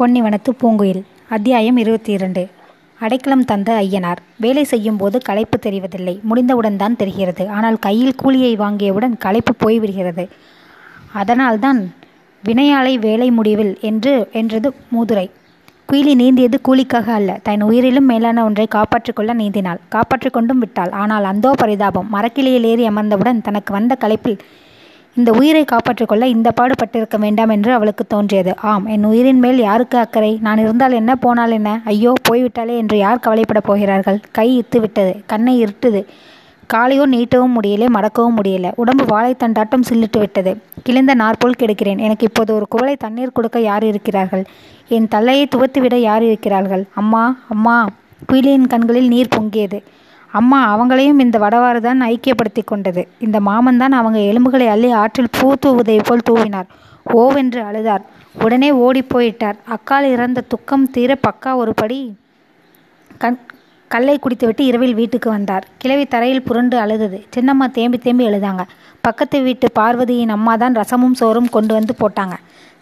பொன்னிவனத்து பூங்குயில் அத்தியாயம் இருபத்தி இரண்டு அடைக்கலம் தந்த ஐயனார். வேலை செய்யும் போது களைப்பு தெரிவதில்லை. முடிந்தவுடன் தான் தெரிகிறது. ஆனால் கையில் கூலியை வாங்கியவுடன் களைப்பு போய்விடுகிறது. அதனால்தான் வினையாளை வேலை முடிவில் என்று என்றது மூதுரை. குயிலி நீந்தியது கூலிக்காக அல்ல. தன் உயிரிலும் மேலான ஒன்றை காப்பாற்றிக் கொள்ள நீந்தினாள். காப்பாற்றிக் கொண்டும் விட்டாள். ஆனால் அந்தோ பரிதாபம் மரக்கிளையில் ஏறி அமர்ந்தவுடன் தனக்கு வந்த களைப்பில் இந்த உயிரை காப்பாற்றிக்கொள்ள இந்த பாடுபட்டிருக்க வேண்டாம் என்று அவளுக்கு தோன்றியது. ஆம் என் உயிரின் மேல் யாருக்கு அக்கறை? நான் இருந்தால் என்ன போனால் என்ன? ஐயோ போய்விட்டாலே என்று யார் கவலைப்படப் போகிறார்கள்? கை இத்து விட்டது கண்ணை இருட்டுது. காலையோ நீட்டவும் முடியல மடக்கவும் முடியல. உடம்பு வாழைத்தண்டாட்டம் சில்லிட்டு விட்டது. கிழிந்த நாற்போல் கெடுக்கிறேன். எனக்கு இப்போது ஒரு குவளை தண்ணீர் கொடுக்க யார் இருக்கிறார்கள்? என் தலையை துவத்துவிட யார் இருக்கிறார்கள்? அம்மா அம்மா குயிலியின் கண்களில் நீர் பொங்கியது. அம்மா அவங்களையும் இந்த வடவாறு தான் ஐக்கியப்படுத்தி கொண்டது. இந்த மாமன் தான் அவங்க எலும்புகளை அள்ளி ஆற்றில் பூ தூவுதை போல் தூவினார். ஓவென்று அழுதார். உடனே ஓடி போயிட்டார். அக்கால் இறந்த துக்கம் தீர பக்கா ஒரு படி கண் கல்லை குடித்துவிட்டு இரவில் வீட்டுக்கு வந்தார். கிழவி தரையில் புரண்டு அழுதது. சின்னம்மா தேம்பி தேம்பி எழுதாங்க. பக்கத்து வீட்டு பார்வதியின் அம்மா தான் ரசமும் சோறும் கொண்டு வந்து போட்டாங்க.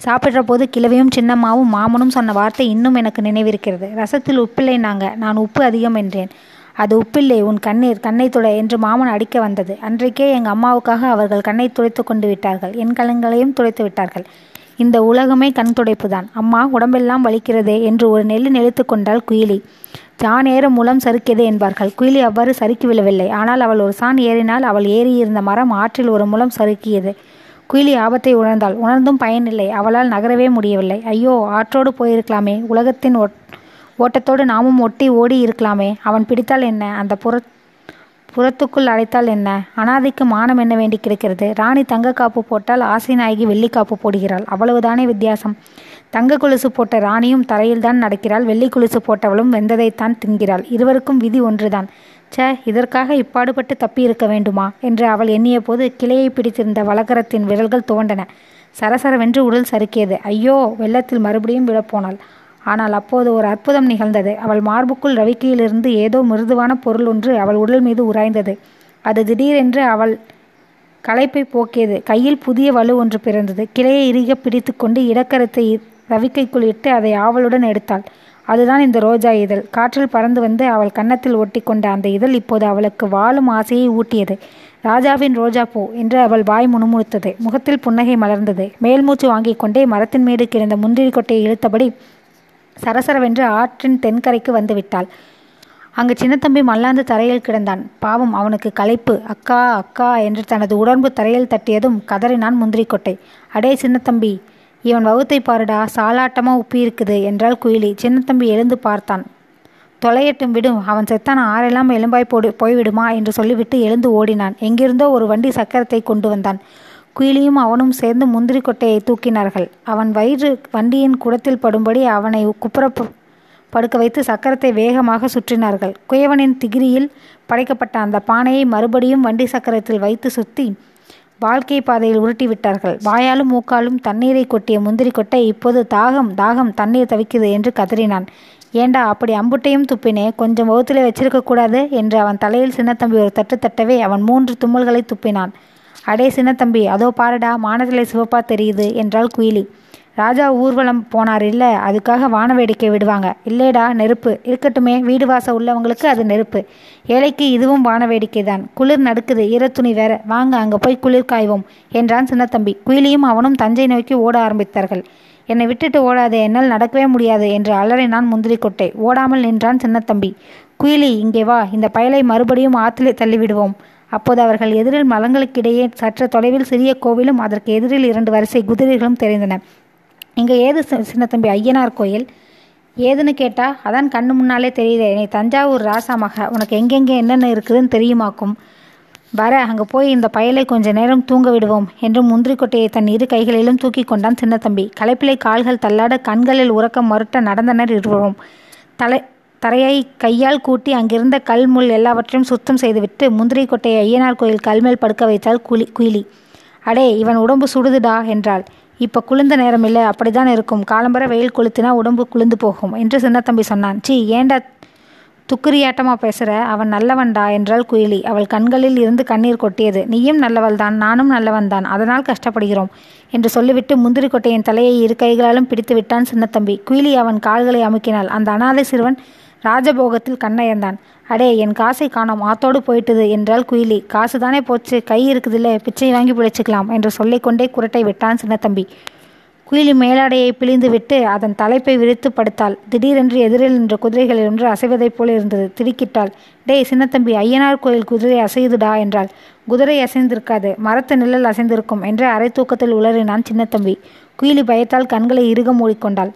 சாப்பிட்ற போது கிழவியும் சின்னம்மாவும் மாமனும் சொன்ன வார்த்தை இன்னும் எனக்கு நினைவிருக்கிறது. ரசத்தில் உப்பில்லை நாங்க. நான் உப்பு அதிகம் என்றேன். அது உப்பில்லை உன் கண்ணீர் கண்ணை துடை என்று மாமன் அடிக்க வந்தது. அன்றைக்கே எங்கள் அம்மாவுக்காக அவர்கள் கண்ணை துடைத்து கொண்டு விட்டார்கள். என் கலங்களையும் துடைத்து விட்டார்கள். இந்த உலகமே கண் துடைப்பு தான் அம்மா உடம்பெல்லாம் வலிக்கிறதே என்று ஒரு நெல்லு நெளித்து கொண்டாள் குயிலி. சான் ஏற மூலம் சறுக்கியது என்பார்கள். குயிலி அவ்வாறு சறுக்கி விழவில்லை. ஆனால் அவள் ஒரு சான் ஏறினால் அவள் ஏறியிருந்த மரம் ஆற்றில் ஒரு மூலம் சறுக்கியது. குயிலி ஆபத்தை உணர்ந்தாள். உணர்ந்தும் பயனில்லை. அவளால் நகரவே முடியவில்லை. ஐயோ ஆற்றோடு போயிருக்கலாமே. உலகத்தின் ஓட்டத்தோடு நாமும் ஒட்டி ஓடி இருக்கலாமே. அவன் பிடித்தால் என்ன? அந்த புற புறத்துக்குள் அழைத்தால் என்ன? அனாதைக்கு மானம் என்ன வேண்டி கிடக்கிறது? ராணி தங்க காப்பு போட்டால் ஆசை நாயகி வெள்ளி காப்பு போடுகிறாள். அவ்வளவுதானே வித்தியாசம். தங்க கொலுசு போட்ட ராணியும் தரையில் தான் நடக்கிறாள். வெள்ளி கொலுசு போட்டவளும் வெந்ததைத்தான் தின்கிறாள். இருவருக்கும் விதி ஒன்றுதான். சே இதற்காக இப்பாடுபட்டு தப்பி இருக்க வேண்டுமா? என்று அவள் எண்ணிய போது கிளையை பிடித்திருந்த வழக்கரத்தின் விரல்கள் துவண்டன. சரசரவென்று உடல் சறுக்கியது. ஐயோ வெள்ளத்தில் மறுபடியும் விழப்போனாள். ஆனால் அப்போது ஒரு அற்புதம் நிகழ்ந்தது. அவள் மார்புக்குள் ரவிக்கையிலிருந்து ஏதோ மிருதுவான பொருள் ஒன்று அவள் உடல் மீது உராய்ந்தது. அது திடீரென்று அவள் களைப்பை போக்கியது. கையில் புதிய வலு ஒன்று பிறந்தது. கிளையை இறுக பிடித்து கொண்டு இடக்கரத்தை ரவிக்கைக்குள் இட்டு அதை ஆவலுடன் எடுத்தாள். அதுதான் இந்த ரோஜா இதழ். காற்றில் பறந்து வந்து அவள் கன்னத்தில் ஒட்டி கொண்ட அந்த இதழ் இப்போது அவளுக்கு வாழும் ஆசையை ஊட்டியது. ராஜாவின் ரோஜா பூ என்று அவள் வாய் முணுமுணுத்தது. முகத்தில் புன்னகை மலர்ந்தது. மேல்மூச்சு வாங்கிக் கொண்டே மரத்தின் மீது கிடந்த முந்திரி கொட்டையை இழுத்தபடி சரசரவென்று ஆற்றின் தென்கரைக்கு வந்துவிட்டாள். அங்கு சின்னத்தம்பி மல்லாந்து தரையில் கிடந்தான். பாவம் அவனுக்கு களைப்பு. அக்கா அக்கா என்று தனது உடம்பு தரையில் தட்டியதும் கதறினான் முந்திரிக்கொட்டை. அடே சின்னத்தம்பி இவன் வகுத்தை பாருடா சாலாட்டமா உப்பி இருக்குது என்றால் குயிலி. சின்னத்தம்பி எழுந்து பார்த்தான். தொலையட்டும் விடும் அவன் செத்தான் ஆறெல்லாம் எலும்பாய் போடு போய்விடுமா என்று சொல்லிவிட்டு எழுந்து ஓடினான். எங்கிருந்தோ ஒரு வண்டி சக்கரத்தை கொண்டு வந்தான். குயிலியும் அவனும் சேர்ந்து முந்திரி கொட்டையை தூக்கினார்கள். அவன் வயிறு வண்டியின் குடத்தில் படும்படி அவனை குப்புற படுக்க வைத்து சக்கரத்தை வேகமாக சுற்றினார்கள். குயவனின் திகிரியில் படைக்கப்பட்ட அந்த பானையை மறுபடியும் வண்டி சக்கரத்தில் வைத்து சுத்தி வாழ்க்கை பாதையில் உருட்டி விட்டார்கள் வாயாலும் மூக்காலும் தண்ணீரை கொட்டிய முந்திரி கொட்டை இப்போது தாகம் தாகம் தண்ணீர் தவிக்குது என்று கதறினான். ஏண்டா அப்படி அம்புட்டையும் துப்பினே? கொஞ்சம் வகுத்திலே வச்சிருக்க கூடாது? என்று அவன் தலையில் சின்னத்தம்பி ஒரு தட்டு தட்டவே அவன் மூன்று தும்மல்களை துப்பினான். அடே சின்னத்தம்பி அதோ பாருடா மானத்திலே சிவப்பா தெரியுது என்றாள் குயிலி. ராஜா ஊர்வலம் போனார். இல்லை அதுக்காக வான வேடிக்கை விடுவாங்க. இல்லேடா நெருப்பு. இருக்கட்டுமே வீடு வாச உள்ளவங்களுக்கு அது நெருப்பு. ஏழைக்கு இதுவும் வான வேடிக்கை தான் குளிர் நடக்குது ஈரத்துணி வேற. வாங்க அங்கே போய் குளிர் காய்வோம் என்றான் சின்னத்தம்பி குயிலியும் அவனும் தஞ்சை நோக்கி ஓட ஆரம்பித்தார்கள். என்னை விட்டுட்டு ஓடாதே என்னால் நடக்கவே முடியாது என்று அலறினான் முந்திரி கொட்டை. ஓடாமல் நின்றான் சின்னத்தம்பி குயிலி இங்கே வா. இந்த பயலை மறுபடியும் ஆற்றிலே தள்ளிவிடுவோம். அப்போது அவர்கள் எதிரில் மலங்களுக்கிடையே சற்று தொலைவில் சிறிய கோவிலும் அதற்கு எதிரில் இரண்டு வரிசை குதிரைகளும் தெரிந்தன. இங்கே ஏது சின்னத்தம்பி ஐயனார் கோயில்? ஏதுன்னு கேட்டால் அதான் கண்ணு முன்னாலே தெரியுதே. நீ தஞ்சாவூர் ராசா மக உனக்கு எங்கெங்கே என்னென்ன இருக்குதுன்னு தெரியுமாக்கும்? வர அங்கே போய் இந்த பயலை கொஞ்ச நேரம் தூங்க விடுவோம் என்று முந்திரிக்கொட்டையை தன் இரு கைகளிலும் தூக்கி கொண்டான் சின்னத்தம்பி களைப்பிலை கால்கள் தள்ளாட கண்களில் உறக்கம் மறுட்ட நடந்தனர் இருவரும். தலை தரையை கையால் கூட்டி அங்கிருந்த கல் முள் எல்லாவற்றையும் சுத்தம் செய்துவிட்டு முந்திரி கொட்டையை ஐயனார் கோயில் கல்மேல் படுக்க வைத்தாள் குலி குயிலி. அடே இவன் உடம்பு சுடுதுடா என்றாள். இப்போ குளிர்ந்த நேரம் இல்லை அப்படிதான் இருக்கும். காலம்பர வெயில் கொளுத்தினா உடம்பு குளிர்ந்து போகும் என்று சின்னத்தம்பி சொன்னான். சி ஏண்டா துக்குரியாட்டமா பேசுகிற அவன் நல்லவன்டா என்றாள் குயிலி. அவள் கண்களில் இருந்து கண்ணீர் கொட்டியது. நீயும் நல்லவள்தான் நானும் நல்லவன்தான். அதனால் கஷ்டப்படுகிறோம் என்று சொல்லிவிட்டு முந்திரி கொட்டையின் தலையை இரு கைகளாலும் பிடித்து விட்டான் சின்னத்தம்பி. குயிலி அவன் கால்களை அமுக்கினாள். அந்த அனாதை சிறுவன் ராஜபோகத்தில் கண்ணயர்ந்தான் அடே என் காசை காணோம். ஆத்தோடு போயிட்டுது என்றால் குயிலி. காசு தானே போச்சு. கை இருக்குதுல்ல. பிச்சை வாங்கி பிழைச்சிக்கலாம் என்று சொல்லிக்கொண்டே குரட்டை விட்டான் சின்னத்தம்பி. குயிலி மேலாடையை பிழிந்து விட்டு அதன் தலைப்பை விரித்து படுத்தாள். திடீரென்று எதிரில் நின்ற குதிரைகளில் ஒன்று அசைவதைப் போல இருந்தது. திடுக்கிட்டாள். டேய் சின்னத்தம்பி ஐயனார் கோயில் குதிரை அசையுதுடா என்றாள். குதிரை அசைந்திருக்காது. மரத்து நிழல் அசைந்திருக்கும் என்று அரை தூக்கத்தில் உளறினான் சின்னத்தம்பி. குயிலி பயத்தால் கண்களை இறுக மூடிக்கொண்டாள்.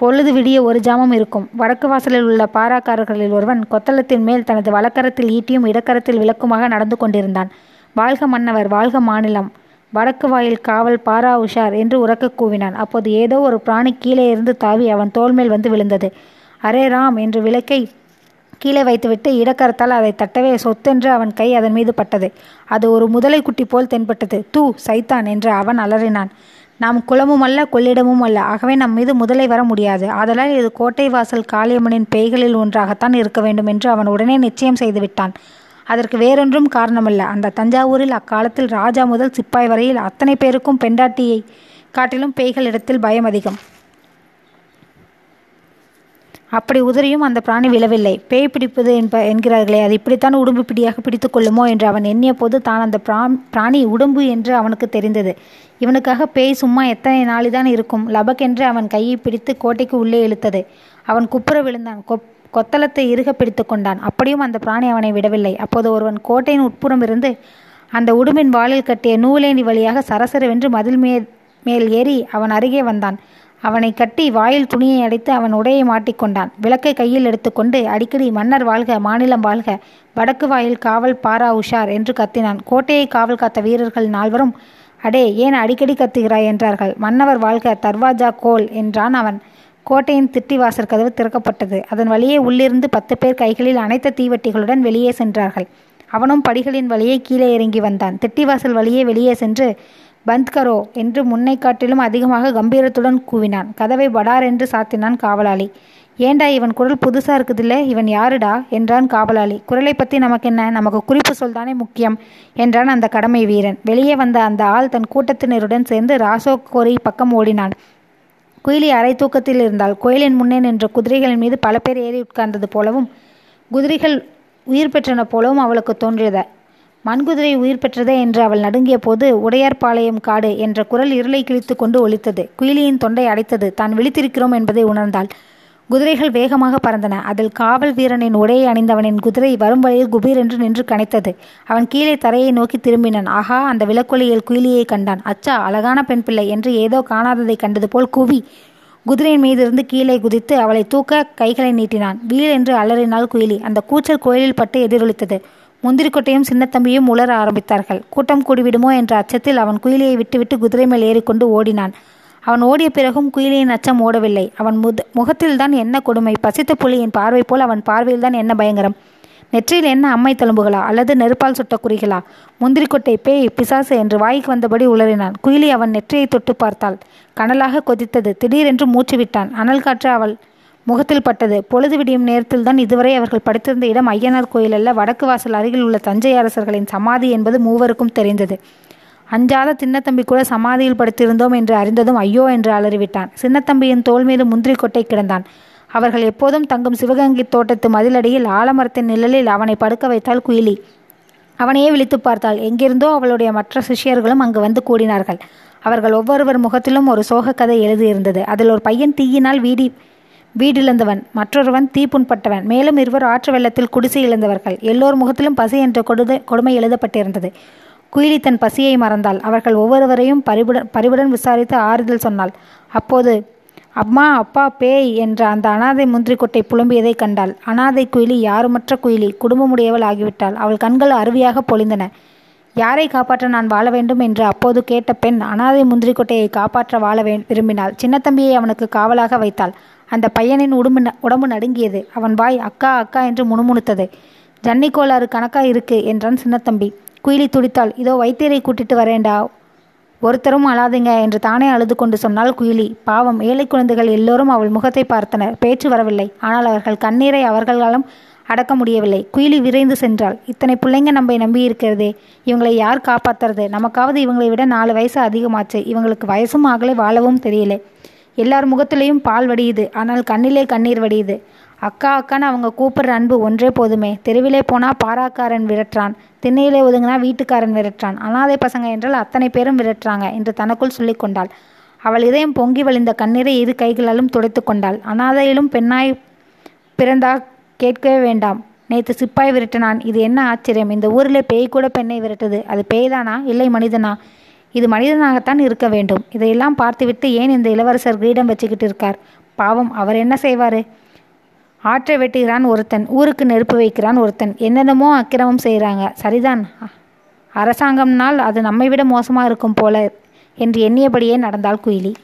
பொழுது விடிய ஒரு ஜாமம் இருக்கும். வடக்கு வாசலில் உள்ள பாராக்காரர்களில் ஒருவன் கொத்தளத்தின் மேல் தனது வலக்கரத்தில் ஈட்டியும் இடக்கரத்தில் விளக்குமாக நடந்து கொண்டிருந்தான். வாழ்க மன்னவர் வாழ்க மாநிலம். வடக்கு வாயில் காவல் பாரா உஷார் என்று உறக்க கூவினான். அப்போது ஏதோ ஒரு பிராணி கீழே இருந்து தாவி அவன் தோல் மேல் வந்து விழுந்தது. அரே ராம் என்று விளக்கை கீழே வைத்துவிட்டு இடக்கரத்தால் அதை தட்டவே சொத்தென்று அவன் கை அதன் மீது பட்டது. அது ஒரு முதலை குட்டி போல் தென்பட்டது. தூ சைத்தான் என்று அவன் அலறினான். நாம் குளமும் அல்ல கொள்ளிடமும் அல்ல. ஆகவே நம் மீது முதலை வர முடியாது. ஆதலால் இது கோட்டை வாசல் காளியம்மனின் பேய்களில் ஒன்றாகத்தான் இருக்க வேண்டும் என்று அவன் உடனே நிச்சயம் செய்துவிட்டான் அதற்கு வேறொன்றும் காரணமல்ல. அந்த தஞ்சாவூரில் அக்காலத்தில் ராஜா முதல் சிப்பாய் வரையில் அத்தனை பேருக்கும் பெண்டாட்டியை காட்டிலும் பேய்களிடத்தில் பயம் அதிகம். அப்படி உதறியும் அந்த பிராணி விழவில்லை. பேய் பிடிப்பது என்ப என்கிறார்களே அது இப்படித்தான் உடும்பு பிடியாக பிடித்து கொள்ளுமோ என்று அவன் எண்ணிய போது தான் அந்த பிராணி உடும்பு என்று அவனுக்கு தெரிந்தது. இவனுக்காக பேய் சும்மா எத்தனை நாளிதான் இருக்கும். லபக்கென்று அவன் கையை பிடித்து கோட்டைக்கு உள்ளே இழுத்தது. அவன் குப்புற விழுந்தான். கொப் கொத்தளத்தை இறுக பிடித்து கொண்டான். அப்படியும் அந்த பிராணி அவனை விடவில்லை. அப்போது ஒருவன் கோட்டையின் உட்புறம் இருந்து அந்த உடும்பின் வாளில் கட்டிய நூலேணி வழியாக சரசரவென்று மதில் மேல் மேல் ஏறி அவன் அருகே வந்தான். அவனை கட்டி வாயில் துணியை அடைத்து அவன் உடையை மாட்டிக்கொண்டான் விளக்கை கையில் எடுத்துக்கொண்டு அடிக்கடி மன்னர் வாழ்க மாநிலம் வாழ்க வடக்கு வாயில் காவல் பாரா உஷார் என்று கத்தினான். கோட்டையை காவல் காத்த வீரர்கள் நால்வரும் அடே ஏன் அடிக்கடி கத்துகிறாய்? என்றார்கள். மன்னவர் வாழ்க தர்வாஜா கோல் என்றான் அவன். கோட்டையின் திட்டிவாசற் கதவு திறக்கப்பட்டது. அதன் வழியே உள்ளிருந்து பத்து பேர் கைகளில் அனைத்த தீவட்டிகளுடன் வெளியே சென்றார்கள். அவனும் படிகளின் வழியே கீழே இறங்கி வந்தான். திட்டிவாசல் வழியே வெளியே சென்று பந்த் கரோ என்று முன்னை காட்டிலும் அதிகமாக கம்பீரத்துடன் கூவினான். கதவை படார் என்று சாத்தினான் காவலாளி. ஏண்டா இவன் குரல் புதுசா இருக்குதுல்ல? இவன் யாருடா? என்றான் காவலாளி. குரலை பற்றி நமக்கு என்ன நமக்கு குறிப்பு சொல்தானே முக்கியம் என்றான் அந்த கடமை வீரன். வெளியே வந்த அந்த ஆள் தன் கூட்டத்தினருடன் சேர்ந்து ராசோ கோரி பக்கம் ஓடினான். குயிலி அரை தூக்கத்தில் இருந்தால் கோயிலின் முன்னே நின்ற குதிரைகளின் மீது பல பேர் ஏறி உட்கார்ந்தது போலவும் குதிரைகள் உயிர் பெற்றன போலவும் அவளுக்கு தோன்றியது. மண்குதிரை உயிர் பெற்றதே என்று அவள் நடுங்கிய போது உடையார்பாளையம் காடு என்ற குரல் இருளை கிழித்து கொண்டு ஒலித்தது. குயிலியின் தொண்டை அடைத்தது. தான் விழித்திருக்கிறோம் என்பதை உணர்ந்தாள். குதிரைகள் வேகமாக பறந்தன. அதில் காவல் வீரனின் உடையை அணிந்தவனின் குதிரை வரும் வழியில் குபீர் என்று நின்று கனைத்தது. அவன் கீழே தரையை நோக்கி திரும்பினான். ஆஹா! அந்த விளக்கொலியில் குயிலியை கண்டான். அச்சா அழகான பெண் பிள்ளை என்று ஏதோ காணாததை கண்டது போல் கூவி குதிரையின் மீதிருந்து கீழே குதித்து அவளை தூக்க கைகளை நீட்டினான். வீல் என்று அலறினாள் குயிலி. அந்த கூச்சல் கோயிலில் பட்டு எதிரொலித்தது. முந்திரிக்கொட்டையும் சின்னத்தம்பியும் உலர ஆரம்பித்தார்கள். கூட்டம் கூடிவிடுமோ என்ற அச்சத்தில் அவன் குயிலியை விட்டுவிட்டு குதிரை மேல் ஏறிக்கொண்டு ஓடினான். அவன் ஓடிய பிறகும் குயிலியின் அச்சம் ஓடவில்லை. அவன் முத முகத்தில்தான் என்ன கொடுமை? பசித்த புலியின் பார்வை போல் அவன் பார்வையில்தான் என்ன பயங்கரம்? நெற்றியில் என்ன அம்மை தழும்புகளா? அல்லது நெருப்பால் சுட்ட குறிகளா? முந்திரிக்கொட்டை பேய் பிசாசு என்று வாய்க்கு வந்தபடி உளறினான். குயிலி அவன் நெற்றியை தொட்டு பார்த்தாள். கனலாக கொதித்தது. திடீரென்று மூச்சு விட்டான். அனல் காற்று அவள் முகத்தில் பட்டது. பொழுது விடியும் நேரத்தில் தான் இதுவரை அவர்கள் படித்திருந்த இடம் ஐயனார் கோயில் அல்ல. வடக்கு வாசல் அருகில் உள்ள தஞ்சை அரசர்களின் சமாதி என்பது மூவருக்கும் தெரிந்தது. அஞ்சாத சின்னத்தம்பி கூட சமாதியில் படுத்திருந்தோம் என்று அறிந்ததும் ஐயோ என்று அலறிவிட்டான். சின்னத்தம்பியின் தோல் மீது முந்திரி கொட்டை கிடந்தான். அவர்கள் எப்போதும் தங்கும் சிவகங்கை தோட்டத்து மதிலடியில் ஆலமரத்தின் நிழலில் அவனை படுக்க வைத்தாள் குயிலி. அவனையே விழித்து பார்த்தாள். எங்கிருந்தோ அவளுடைய மற்ற சிஷ்யர்களும் அங்கு வந்து கூடினார்கள். அவர்கள் ஒவ்வொருவர் முகத்திலும் ஒரு சோக கதை எழுதியிருந்தது. அதில் ஒரு பையன் தீயினால் வீடி வீடு இழந்தவன் மற்றொருவன் தீப்புண்பட்டவன். மேலும் இருவர் ஆற்று வெள்ளத்தில் குடிசை இழந்தவர்கள். எல்லோர் முகத்திலும் பசி என்ற கொடுத கொடுமை எழுதப்பட்டிருந்தது. குயிலி தன் பசியை மறந்தாள். அவர்கள் ஒவ்வொருவரையும் பரிவுடன் பரிவுடன் விசாரித்து ஆறுதல் சொன்னாள். அப்போது அம்மா அப்பா பேய் என்ற அந்த அனாதை முந்திரிக்கொட்டை புலம்பியதை கண்டாள். அனாதை குயிலி யாருமற்ற குயிலி குடும்பமுடையவள் ஆகிவிட்டாள். அவள் கண்கள் அருவியாக பொழிந்தன. யாரை காப்பாற்ற நான் வாழ வேண்டும்? என்று அப்போது கேட்ட பெண் அனாதை முந்திரிக்கொட்டையை காப்பாற்ற வாழ விரும்பினாள். சின்னத்தம்பியை அவனுக்கு காவலாக வைத்தாள். அந்த பையனின் உடம்பு உடம்பு நடுங்கியது. அவன் வாய் அக்கா அக்கா என்று முணுமுணுத்தது. ஜன்னி கோளாறு கணக்கா இருக்கு என்றான் சின்னத்தம்பி. குயிலி துடித்தாள். இதோ வைத்தியரை கூட்டிட்டு வரேண்டா ஒருத்தரும் அழாதீங்க என்று தானே அழுது கொண்டு சொன்னாள் குயிலி. பாவம். ஏழை குழந்தைகள் எல்லோரும் அவள் முகத்தை பார்த்தனர். பேச்சு வரவில்லை. ஆனால் அவர்கள் கண்ணீரை அவர்களாலும் அடக்க முடியவில்லை. குயிலி விரைந்து சென்றாள். இத்தனை பிள்ளைங்க நம்மை நம்பி இருக்கிறதே. இவங்களை யார் காப்பாத்துறது? நமக்காவது இவங்களை விட நாலு வயசு அதிகமாச்சு. இவங்களுக்கு வயசும் ஆகலை வாழவும் தெரியலே. எல்லார் முகத்திலையும் பால் வடியுது. ஆனால் கண்ணிலே கண்ணீர் வடியுது. அக்கா அக்கான்னு அவங்க கூப்பிடுற அன்பு ஒன்றே போதுமே. தெருவிலே போனால் பாராக்காரன் விரட்டுறான். திண்ணையிலே ஒதுங்கினா வீட்டுக்காரன் விரட்டுறான். அனாதை பசங்க என்றால் அத்தனை பேரும் விரட்டுறாங்க என்று தனக்குள் சொல்லி கொண்டாள். அவள் இதயம் பொங்கி வழிந்த கண்ணீரை இரு கைகளாலும் துடைத்து கொண்டாள். அனாதையிலும் பெண்ணாய் பிறந்தா கேட்கவே வேண்டாம். நேற்று சிப்பாய் விரட்டினான். இது என்ன ஆச்சரியம்? இந்த ஊரிலே பேய் கூட பெண்ணை விரட்டுது. அது பேய்தானா? இல்லை மனிதனா? இது மனிதனாகத்தான் இருக்க வேண்டும். இதையெல்லாம் பார்த்துவிட்டு ஏன் இந்த இளவரசர் கிரீடம் வச்சுக்கிட்டு இருக்கார்? பாவம் அவர் என்ன செய்வார்? ஆற்றை வெட்டுகிறான் ஒருத்தன் ஊருக்கு நெருப்பு வைக்கிறான் ஒருத்தன். என்னென்னமோ அக்கிரமம் செய்கிறாங்க. சரிதான். அரசாங்கம்னால் அது நம்மை விட மோசமாக இருக்கும் போல என்று எண்ணியபடியே நடந்தாள் குயிலி.